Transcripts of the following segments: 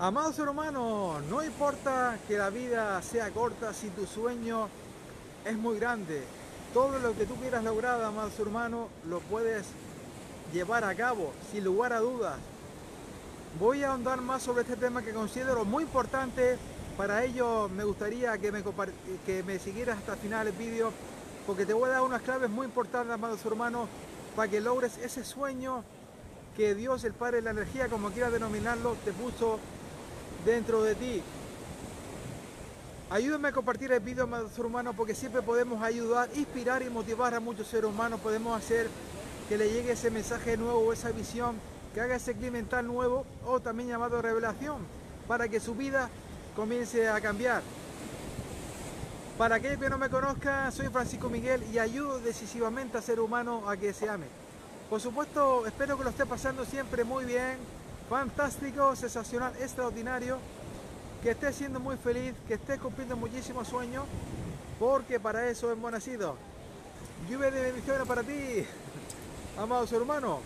Amado ser humano, no importa que la vida sea corta si tu sueño es muy grande. Todo lo que tú quieras lograr, amado ser humano, lo puedes llevar a cabo sin lugar a dudas. Voy a ahondar más sobre este tema que considero muy importante. Para ello me gustaría que me, que me siguieras hasta el final del vídeo porque te voy a dar unas claves muy importantes, amado ser humano, para que logres ese sueño que Dios, el Padre de la Energía, como quieras denominarlo, te puso dentro de ti. Ayúdame a compartir el video, ser humano, porque siempre podemos ayudar, inspirar y motivar a muchos seres humanos. Podemos hacer que le llegue ese mensaje nuevo, esa visión, que haga ese clic mental nuevo o también llamado revelación, para que su vida comience a cambiar. Para aquellos que no me conozcan, soy Francisco Miguel y ayudo decisivamente a ser humano a que se ame. Por supuesto, espero que lo esté pasando siempre muy bien, fantástico, sensacional, extraordinario, que esté siendo muy feliz, que esté cumpliendo muchísimos sueños, porque para eso hemos nacido. Lluvia de bendiciones para ti, amado ser humano.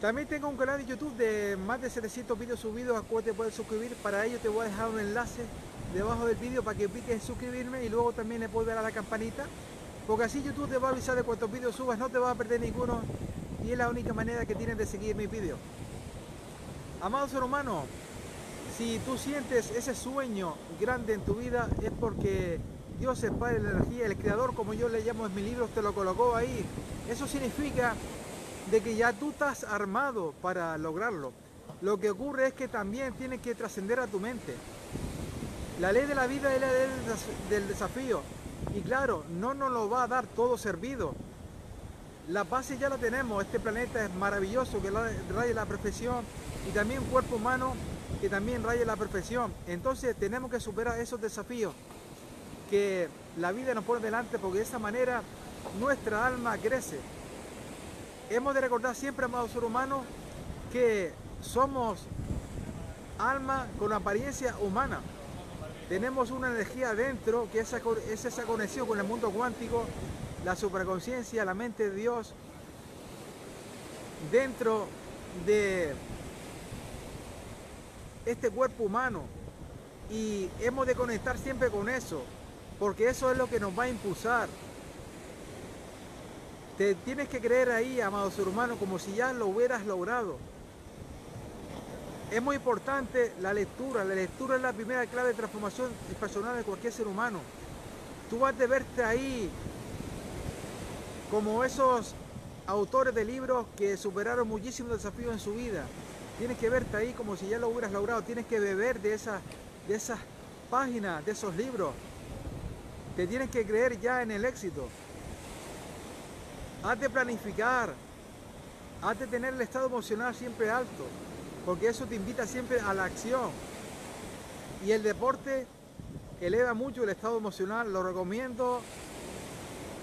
También tengo un canal de YouTube de más de 700 vídeos subidos a cual te puedes suscribir. Para ello te voy a dejar un enlace debajo del vídeo para que piques en suscribirme y luego también le puedes dar a la campanita. Porque así YouTube te va a avisar de cuántos vídeos subas, no te vas a perder ninguno y es la única manera que tienes de seguir mis vídeos. Amado ser humano, si tú sientes ese sueño grande en tu vida es porque Dios, el Padre de la Energía, el Creador, como yo le llamo en mis libros, te lo colocó ahí. Eso significa de que ya tú estás armado para lograrlo. Lo que ocurre es que también tienes que trascender a tu mente. La ley de la vida es la ley del desafío. Y claro, no nos lo va a dar todo servido. La base ya la tenemos, este planeta es maravilloso, que raya la perfección y también un cuerpo humano que también raya la perfección. Entonces tenemos que superar esos desafíos que la vida nos pone delante porque de esa manera nuestra alma crece. Hemos de recordar siempre, amado ser humano, que somos alma con apariencia humana. Tenemos una energía dentro que es esa conexión con el mundo cuántico la superconciencia, la mente de Dios dentro de este cuerpo humano. Y hemos de conectar siempre con eso porque eso es lo que nos va a impulsar. Te tienes que creer ahí amado ser humano como si ya lo hubieras logrado. Es muy importante la lectura. La lectura es la primera clave de transformación personal de cualquier ser humano. Tú vas a verte ahí como esos autores de libros que superaron muchísimos desafíos en su vida. Tienes que verte ahí como si ya lo hubieras logrado, tienes que beber de, esa, de esas páginas, de esos libros. Te tienes que creer ya en el éxito. Haz de planificar, haz de tener el estado emocional siempre alto, porque eso te invita siempre a la acción. Y el deporte eleva mucho el estado emocional, lo recomiendo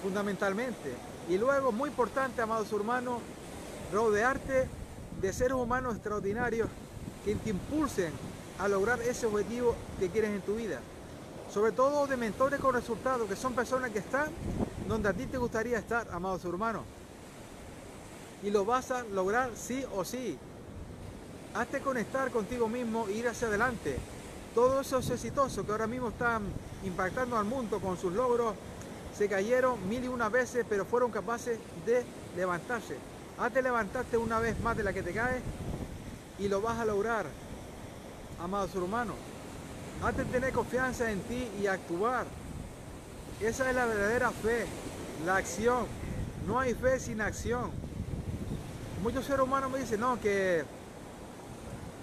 fundamentalmente. Y luego, muy importante, amados hermanos, rodearte de seres humanos extraordinarios que te impulsen a lograr ese objetivo que quieres en tu vida. Sobre todo de mentores con resultados, que son personas que están donde a ti te gustaría estar, amados hermanos. Y lo vas a lograr sí o sí. Hazte conectar contigo mismo e ir hacia adelante. Todos esos exitosos que ahora mismo están impactando al mundo con sus logros se cayeron mil y una veces, pero fueron capaces de levantarse. Hazte levantarte una vez más de la que te caes y lo vas a lograr, amado ser humano. Hazte tener confianza en ti y actuar. Esa es la verdadera fe, la acción. No hay fe sin acción. Muchos seres humanos me dicen, no, que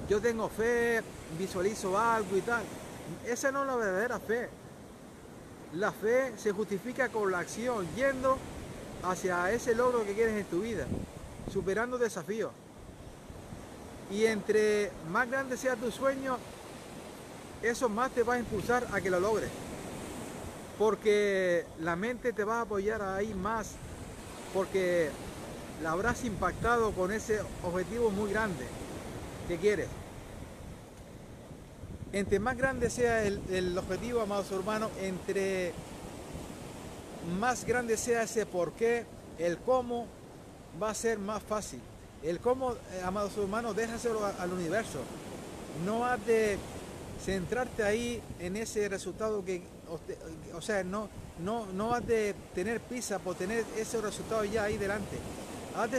yo tengo fe, visualizo algo y tal. Esa no es la verdadera fe. La fe se justifica con la acción, yendo hacia ese logro que quieres en tu vida, superando desafíos. Y entre más grande sea tu sueño, eso más te va a impulsar a que lo logres. Porque la mente te va a apoyar ahí más, porque la habrás impactado con ese objetivo muy grande que quieres. Entre más grande sea el, objetivo, amados hermanos, entre más grande sea ese por qué, el cómo va a ser más fácil. El cómo, eh, amados hermanos, déjaselo al universo. no has de centrarte ahí en ese resultado que, o sea, no, no, no has de tener prisa por tener ese resultado ya ahí delante. Has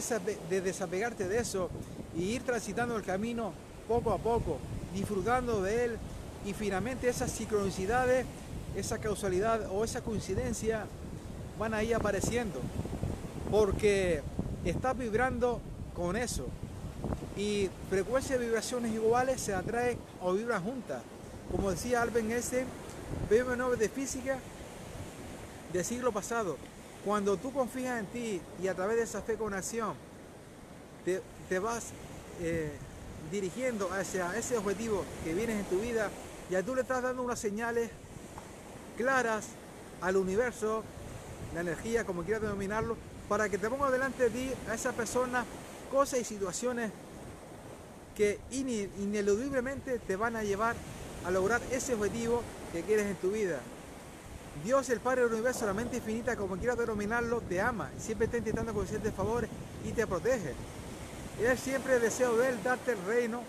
de desapegarte de eso y ir transitando el camino poco a poco, disfrutando de él y finalmente esas sincronicidades, esa causalidad o esa coincidencia van a ir apareciendo. Porque estás vibrando con eso. Y frecuencias de vibraciones iguales se atraen o vibran juntas. Como decía Alben Einstein, BM9 de física del siglo pasado, cuando tú confías en ti y a través de esa fe con acción te, vas eh, dirigiendo hacia ese objetivo que vienes en tu vida, ya tú le estás dando unas señales claras al universo, la energía, como quieras denominarlo, para que te ponga delante de ti a esa persona cosas y situaciones que ineludiblemente te van a llevar a lograr ese objetivo que quieres en tu vida. Dios, el Padre del Universo, la mente infinita, como quieras denominarlo, te ama, siempre está intentando concederte favores y te protege. Él siempre deseo de Él darte el reino,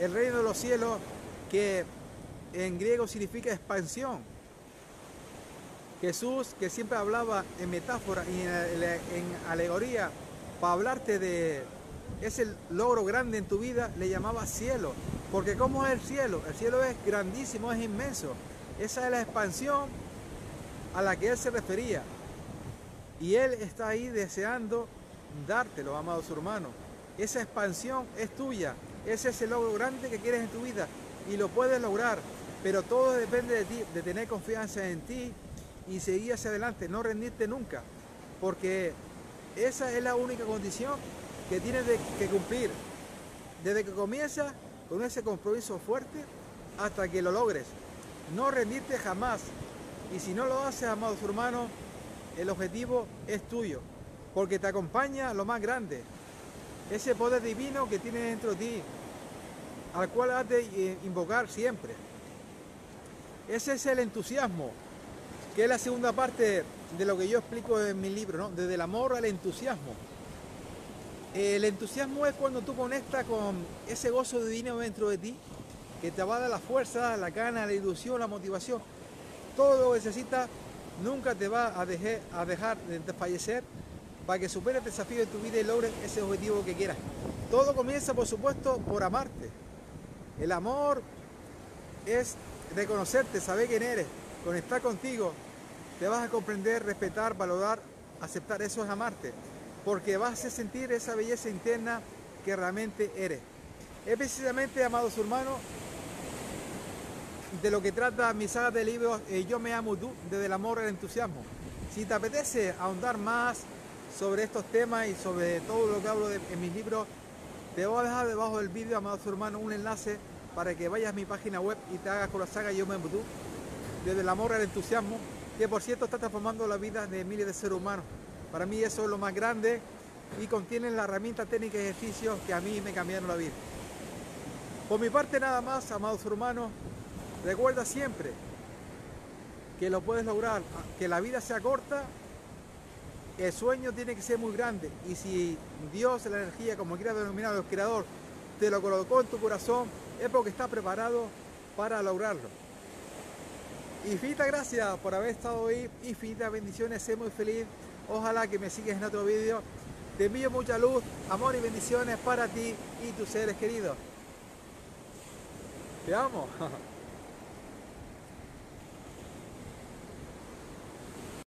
el reino de los cielos, que en griego significa expansión. Jesús, que siempre hablaba en metáfora y en, alegoría, para hablarte de ese logro grande en tu vida, le llamaba cielo. Porque ¿cómo es el cielo? El cielo es grandísimo, es inmenso. Esa es la expansión a la que Él se refería. Y Él está ahí deseando dártelo, amados hermanos. Esa expansión es tuya. Ese es el logro grande que quieres en tu vida. Y lo puedes lograr. Pero todo depende de ti, de tener confianza en ti y seguir hacia adelante, no rendirte nunca. Porque esa es la única condición que tienes que cumplir. Desde que comienzas con ese compromiso fuerte hasta que lo logres. No rendirte jamás. Y si no lo haces, amados hermanos, el objetivo es tuyo porque te acompaña lo más grande, ese poder divino que tiene dentro de ti, al cual has de eh, invocar siempre. Ese es el entusiasmo, que es la segunda parte de lo que yo explico en mi libro, ¿no? desde el amor al entusiasmo. El entusiasmo es cuando tú conectas con ese gozo divino dentro de ti, que te va a dar la fuerza, la gana, la ilusión, la motivación. Todo lo que necesitas nunca te va a dejar, a dejar de desfallecer para que superes el desafío de tu vida y logres ese objetivo que quieras. Todo comienza, por supuesto, por amarte. El amor es reconocerte, saber quién eres, conectar contigo. Te vas a comprender, respetar, valorar, aceptar. Eso es amarte. Porque vas a sentir esa belleza interna que realmente eres. Es precisamente, amados hermanos, de lo que trata mi saga de libros eh, Yo me amo tú, desde el amor al entusiasmo. Si te apetece ahondar más, sobre estos temas y sobre todo lo que hablo en mis libros, te voy a dejar debajo del vídeo, amados hermanos, un enlace para que vayas a mi página web y te hagas con la saga Yo me YouTube, desde el amor al entusiasmo, que por cierto está transformando la vida de miles de seres humanos. Para mí eso es lo más grande y contienen la herramienta técnica y ejercicios que a mí me cambiaron la vida. Por mi parte nada más, amados hermanos, recuerda siempre que lo puedes lograr, que la vida sea corta el sueño tiene que ser muy grande y si Dios, la energía, como quiera denominarlo, el creador, te lo colocó en tu corazón, es porque está preparado para lograrlo. Infinitas gracias por haber estado ahí, infinitas bendiciones, sé muy feliz. Ojalá que me sigas en otro vídeo. Te envío mucha luz, amor y bendiciones para ti y tus seres queridos. Te amo.